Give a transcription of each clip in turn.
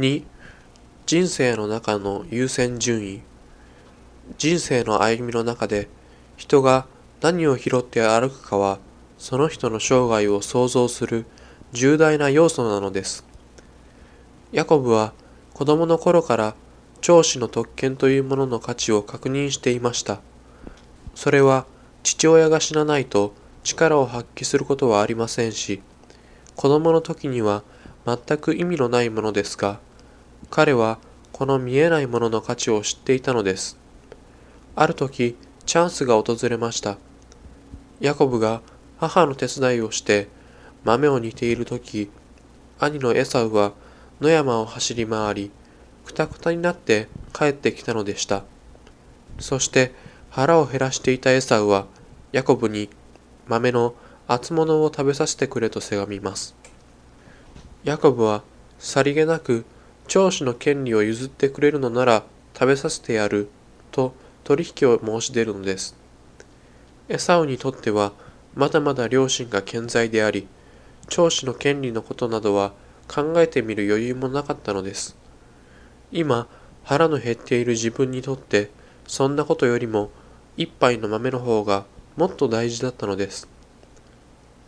2人生の中の優先順位人生の歩みの中で人が何を拾って歩くかはその人の生涯を想像する重大な要素なのです。ヤコブは子供の頃から長子の特権というものの価値を確認していました。それは父親が死なないと力を発揮することはありませんし、子供の時には全く意味のないものですが、彼はこの見えないものの価値を知っていたのです。ある時、チャンスが訪れました。ヤコブが母の手伝いをして豆を煮ている時、兄のエサウは野山を走り回り、くたくたになって帰ってきたのでした。そして腹を減らしていたエサウはヤコブに豆の厚物を食べさせてくれとせがみます。ヤコブはさりげなく長子の権利を譲ってくれるのなら食べさせてやると取引を申し出るのです。エサウにとってはまだまだ両親が健在であり、長子の権利のことなどは考えてみる余裕もなかったのです。今、腹の減っている自分にとって、そんなことよりも一杯の豆の方がもっと大事だったのです。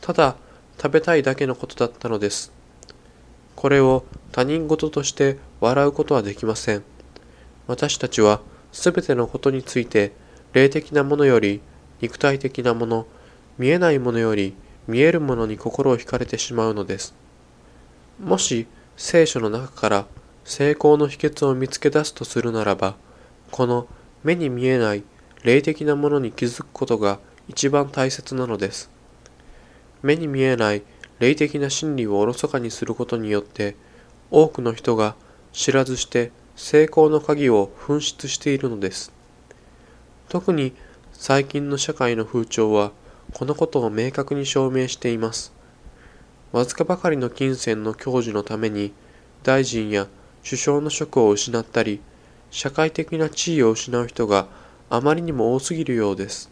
ただ、食べたいだけのことだったのです。これを他人事として笑うことはできません。私たちはすべてのことについて霊的なものより肉体的なもの、見えないものより見えるものに心を惹かれてしまうのです。もし聖書の中から成功の秘訣を見つけ出すとするならば、この目に見えない霊的なものに気づくことが一番大切なのです。目に見えない霊的な真理をおろそかにすることによって、多くの人が知らずして成功の鍵を紛失しているのです。特に最近の社会の風潮はこのことを明確に証明しています。わずかばかりの金銭の享受のために大臣や首相の職を失ったり、社会的な地位を失う人があまりにも多すぎるようです。